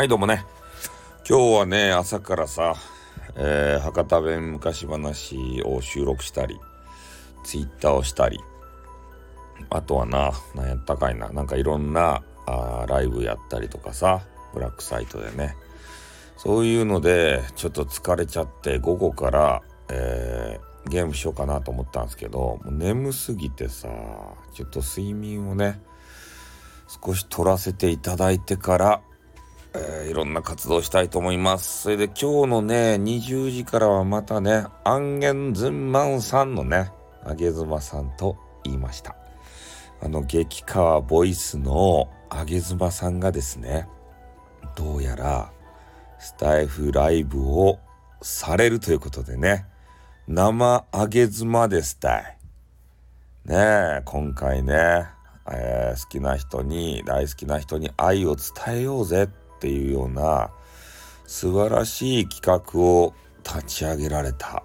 はいどうもね。今日はね朝からさ、えー、博多弁昔話を収録したりツイッターをしたりあとはな何やったかいななんかいろんなあライブやったりとかさブラックサイトでね。そういうのでちょっと疲れちゃって午後から、えー、ゲームしようかなと思ったんですけどもう眠すぎてさちょっと睡眠をね少し取らせていただいてからえー、いろんな活動したいと思います。それで今日のね、20時からはまたね、アンゲンズンマンさんのね、あげずまさんと言いました。あの、激川ボイスのあげずまさんがですね、どうやら、スタイフライブをされるということでね、生あげ妻ですたい。ねえ、今回ね、えー、好きな人に、大好きな人に愛を伝えようぜっていうような素晴らしい企画を立ち上げられた。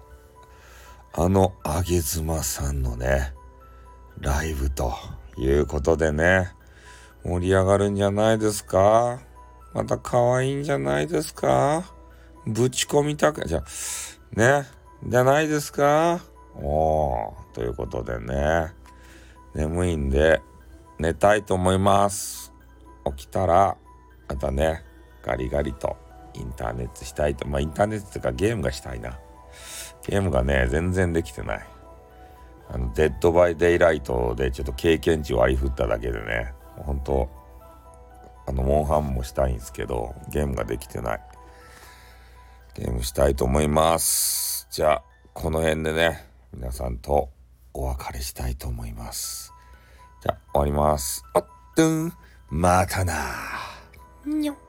あのあげ妻さんのねライブということでね盛り上がるんじゃないですか？また可愛いんじゃないですか？ぶち込みたく、じゃ、ね、じゃないですか？おー、ということでね、眠いんで寝たいと思います。起きたら、またね、ガリガリとインターネットしたいと。まあインターネットとかゲームがしたいな。ゲームがね、全然できてない。あの、デッドバイデイライトでちょっと経験値割り振っただけでね、本当あの、モンハンもしたいんですけど、ゲームができてない。ゲームしたいと思います。じゃあ、この辺でね、皆さんとお別れしたいと思います。じゃあ、終わります。あっとん、またなにょ。